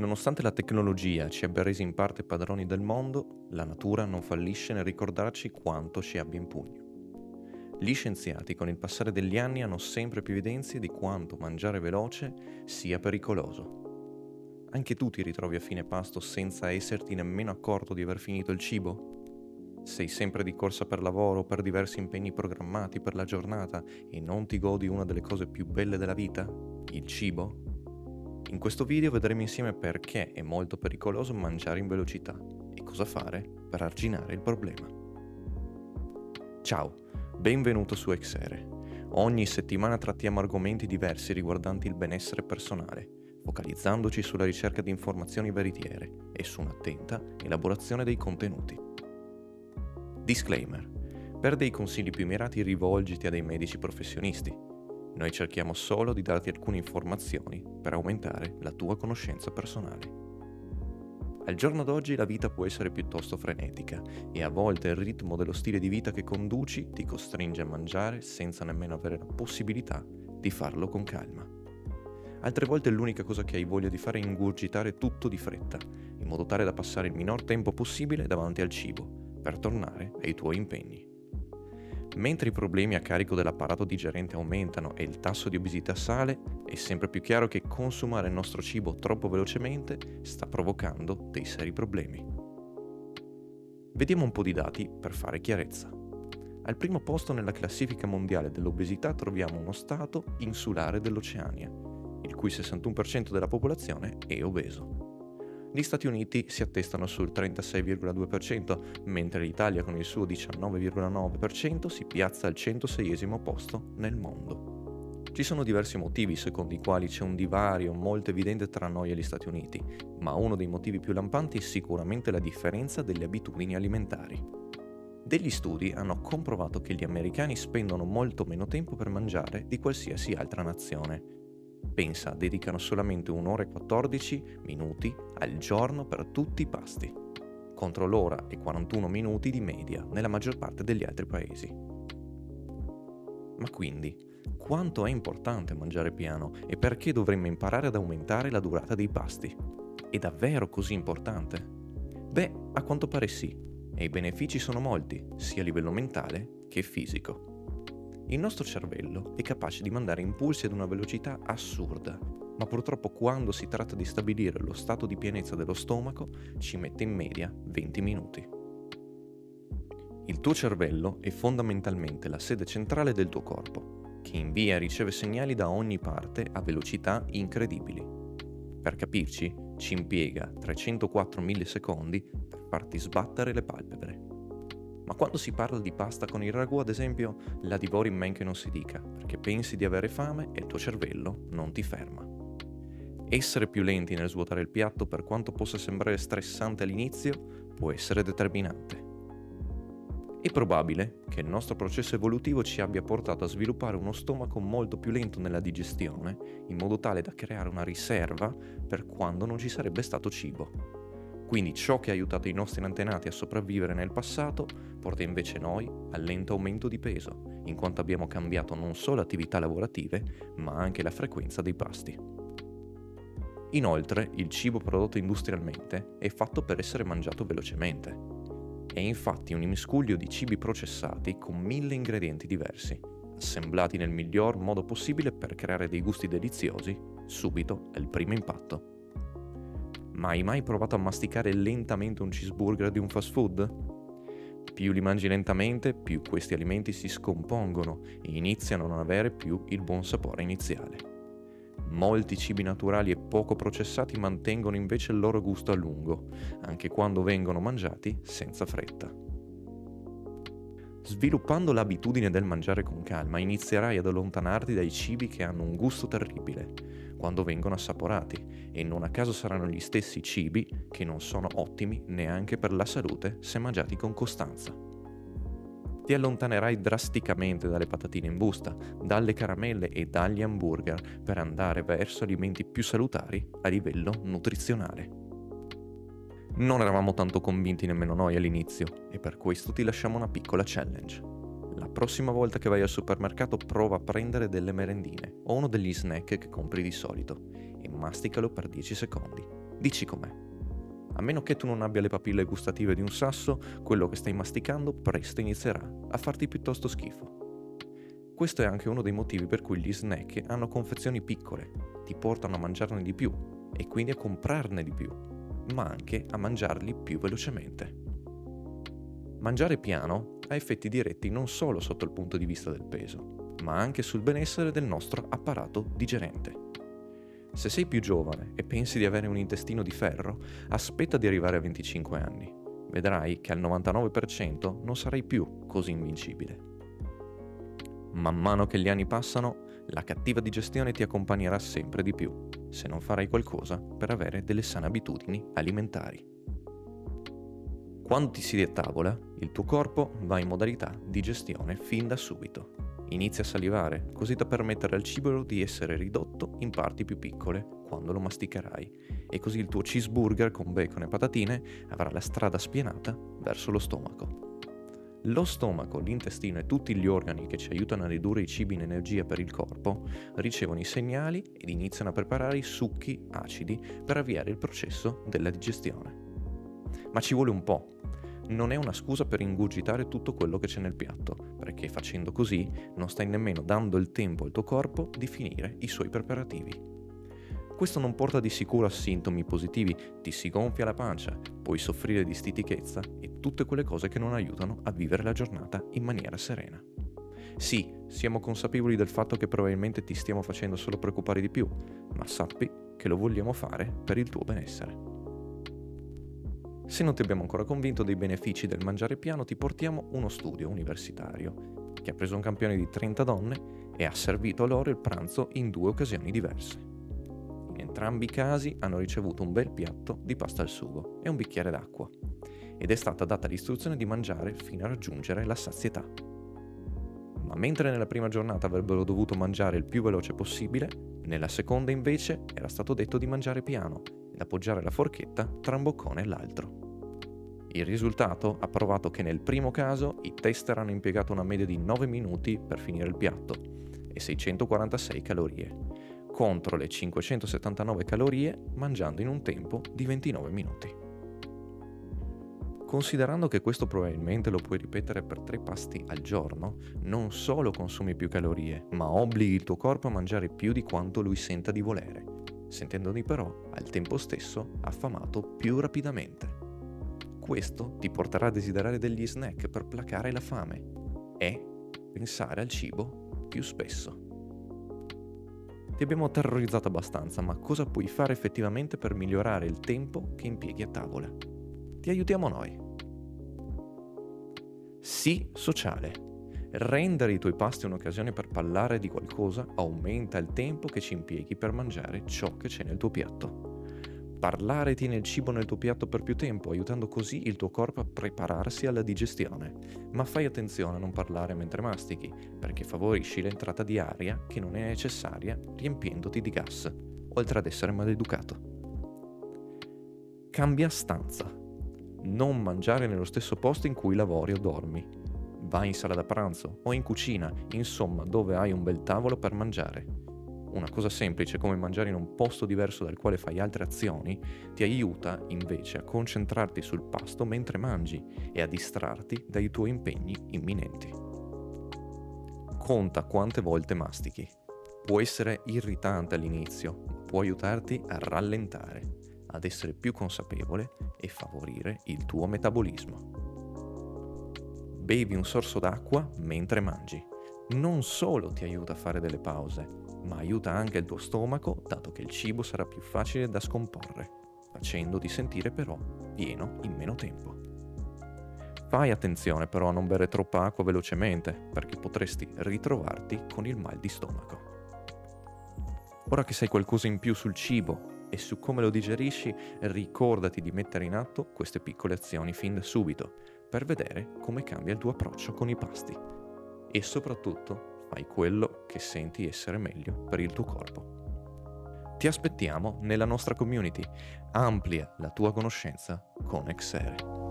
Nonostante la tecnologia ci abbia resi in parte padroni del mondo, la natura non fallisce nel ricordarci quanto ci abbia in pugno. Gli scienziati con il passare degli anni hanno sempre più evidenze di quanto mangiare veloce sia pericoloso. Anche tu ti ritrovi a fine pasto senza esserti nemmeno accorto di aver finito il cibo? Sei sempre di corsa per lavoro o per diversi impegni programmati per la giornata e non ti godi una delle cose più belle della vita? Il cibo? In questo video vedremo insieme perché è molto pericoloso mangiare in velocità e cosa fare per arginare il problema. Ciao, benvenuto su Exere. Ogni settimana trattiamo argomenti diversi riguardanti il benessere personale, focalizzandoci sulla ricerca di informazioni veritiere e su un'attenta elaborazione dei contenuti. Disclaimer. Per dei consigli più mirati rivolgiti a dei medici professionisti noi cerchiamo solo di darti alcune informazioni per aumentare la tua conoscenza personale. Al giorno d'oggi la vita può essere piuttosto frenetica e a volte il ritmo dello stile di vita che conduci ti costringe a mangiare senza nemmeno avere la possibilità di farlo con calma. Altre volte l'unica cosa che hai voglia di fare è ingurgitare tutto di fretta, in modo tale da passare il minor tempo possibile davanti al cibo, per tornare ai tuoi impegni. Mentre i problemi a carico dell'apparato digerente aumentano e il tasso di obesità sale, è sempre più chiaro che consumare il nostro cibo troppo velocemente sta provocando dei seri problemi. Vediamo un po' di dati per fare chiarezza. Al primo posto nella classifica mondiale dell'obesità troviamo uno stato insulare dell'Oceania, il cui 61% della popolazione è obeso. Gli Stati Uniti si attestano sul 36,2%, mentre l'Italia con il suo 19,9% si piazza al 106 posto nel mondo. Ci sono diversi motivi secondo i quali c'è un divario molto evidente tra noi e gli Stati Uniti, ma uno dei motivi più lampanti è sicuramente la differenza delle abitudini alimentari. Degli studi hanno comprovato che gli americani spendono molto meno tempo per mangiare di qualsiasi altra nazione, Pensa, dedicano solamente un'ora e 14 minuti al giorno per tutti i pasti, contro l'ora e 41 minuti di media nella maggior parte degli altri paesi. Ma quindi, quanto è importante mangiare piano e perché dovremmo imparare ad aumentare la durata dei pasti? È davvero così importante? Beh, a quanto pare sì, e i benefici sono molti, sia a livello mentale che fisico. Il nostro cervello è capace di mandare impulsi ad una velocità assurda, ma purtroppo quando si tratta di stabilire lo stato di pienezza dello stomaco ci mette in media 20 minuti. Il tuo cervello è fondamentalmente la sede centrale del tuo corpo, che invia e riceve segnali da ogni parte a velocità incredibili. Per capirci, ci impiega 304 millisecondi per farti sbattere le palpebre. Ma quando si parla di pasta con il ragù, ad esempio, la divori in men che non si dica, perché pensi di avere fame e il tuo cervello non ti ferma. Essere più lenti nel svuotare il piatto, per quanto possa sembrare stressante all'inizio, può essere determinante. È probabile che il nostro processo evolutivo ci abbia portato a sviluppare uno stomaco molto più lento nella digestione, in modo tale da creare una riserva per quando non ci sarebbe stato cibo. Quindi ciò che ha aiutato i nostri antenati a sopravvivere nel passato porta invece noi al lento aumento di peso, in quanto abbiamo cambiato non solo attività lavorative, ma anche la frequenza dei pasti. Inoltre, il cibo prodotto industrialmente è fatto per essere mangiato velocemente. È infatti un miscuglio di cibi processati con mille ingredienti diversi, assemblati nel miglior modo possibile per creare dei gusti deliziosi subito al primo impatto. Ma hai mai provato a masticare lentamente un cheeseburger di un fast food? Più li mangi lentamente, più questi alimenti si scompongono e iniziano a non avere più il buon sapore iniziale. Molti cibi naturali e poco processati mantengono invece il loro gusto a lungo, anche quando vengono mangiati senza fretta. Sviluppando l'abitudine del mangiare con calma, inizierai ad allontanarti dai cibi che hanno un gusto terribile, quando vengono assaporati e non a caso saranno gli stessi cibi che non sono ottimi neanche per la salute se mangiati con costanza. Ti allontanerai drasticamente dalle patatine in busta, dalle caramelle e dagli hamburger per andare verso alimenti più salutari a livello nutrizionale. Non eravamo tanto convinti nemmeno noi all'inizio e per questo ti lasciamo una piccola challenge. La prossima volta che vai al supermercato prova a prendere delle merendine o uno degli snack che compri di solito e masticalo per 10 secondi. Dici com'è. A meno che tu non abbia le papille gustative di un sasso, quello che stai masticando presto inizierà a farti piuttosto schifo. Questo è anche uno dei motivi per cui gli snack hanno confezioni piccole, ti portano a mangiarne di più e quindi a comprarne di più, ma anche a mangiarli più velocemente. Mangiare piano ha effetti diretti non solo sotto il punto di vista del peso, ma anche sul benessere del nostro apparato digerente. Se sei più giovane e pensi di avere un intestino di ferro, aspetta di arrivare a 25 anni. Vedrai che al 99% non sarai più così invincibile. Man mano che gli anni passano, la cattiva digestione ti accompagnerà sempre di più, se non farai qualcosa per avere delle sane abitudini alimentari. Quando ti siedi a tavola, il tuo corpo va in modalità digestione fin da subito. Inizia a salivare, così da permettere al cibo di essere ridotto in parti più piccole quando lo masticherai, e così il tuo cheeseburger con bacon e patatine avrà la strada spianata verso lo stomaco. Lo stomaco, l'intestino e tutti gli organi che ci aiutano a ridurre i cibi in energia per il corpo ricevono i segnali ed iniziano a preparare i succhi acidi per avviare il processo della digestione. Ma ci vuole un po'. Non è una scusa per ingurgitare tutto quello che c'è nel piatto, perché facendo così non stai nemmeno dando il tempo al tuo corpo di finire i suoi preparativi. Questo non porta di sicuro a sintomi positivi, ti si gonfia la pancia, puoi soffrire di stitichezza e tutte quelle cose che non aiutano a vivere la giornata in maniera serena. Sì, siamo consapevoli del fatto che probabilmente ti stiamo facendo solo preoccupare di più, ma sappi che lo vogliamo fare per il tuo benessere. Se non ti abbiamo ancora convinto dei benefici del mangiare piano, ti portiamo uno studio universitario che ha preso un campione di 30 donne e ha servito loro il pranzo in due occasioni diverse entrambi i casi hanno ricevuto un bel piatto di pasta al sugo e un bicchiere d'acqua ed è stata data l'istruzione di mangiare fino a raggiungere la sazietà. Ma mentre nella prima giornata avrebbero dovuto mangiare il più veloce possibile, nella seconda invece era stato detto di mangiare piano ed appoggiare la forchetta tra un boccone e l'altro. Il risultato ha provato che nel primo caso i tester hanno impiegato una media di 9 minuti per finire il piatto e 646 calorie, contro le 579 calorie mangiando in un tempo di 29 minuti. Considerando che questo probabilmente lo puoi ripetere per tre pasti al giorno, non solo consumi più calorie, ma obblighi il tuo corpo a mangiare più di quanto lui senta di volere, sentendoti però al tempo stesso affamato più rapidamente. Questo ti porterà a desiderare degli snack per placare la fame e pensare al cibo più spesso. Ti abbiamo terrorizzato abbastanza, ma cosa puoi fare effettivamente per migliorare il tempo che impieghi a tavola? Ti aiutiamo noi. Sii sociale. Rendere i tuoi pasti un'occasione per parlare di qualcosa aumenta il tempo che ci impieghi per mangiare ciò che c'è nel tuo piatto. Parlare tiene il cibo nel tuo piatto per più tempo, aiutando così il tuo corpo a prepararsi alla digestione. Ma fai attenzione a non parlare mentre mastichi, perché favorisci l'entrata di aria che non è necessaria, riempiendoti di gas, oltre ad essere maleducato. Cambia stanza. Non mangiare nello stesso posto in cui lavori o dormi. Vai in sala da pranzo o in cucina, insomma dove hai un bel tavolo per mangiare una cosa semplice come mangiare in un posto diverso dal quale fai altre azioni, ti aiuta invece a concentrarti sul pasto mentre mangi e a distrarti dai tuoi impegni imminenti. Conta quante volte mastichi. Può essere irritante all'inizio, ma può aiutarti a rallentare, ad essere più consapevole e favorire il tuo metabolismo. Bevi un sorso d'acqua mentre mangi. Non solo ti aiuta a fare delle pause, ma aiuta anche il tuo stomaco dato che il cibo sarà più facile da scomporre, facendoti sentire però pieno in meno tempo. Fai attenzione però a non bere troppa acqua velocemente perché potresti ritrovarti con il mal di stomaco. Ora che sai qualcosa in più sul cibo e su come lo digerisci, ricordati di mettere in atto queste piccole azioni fin da subito per vedere come cambia il tuo approccio con i pasti. E soprattutto fai quello che senti essere meglio per il tuo corpo. Ti aspettiamo nella nostra community. Amplia la tua conoscenza con Exere.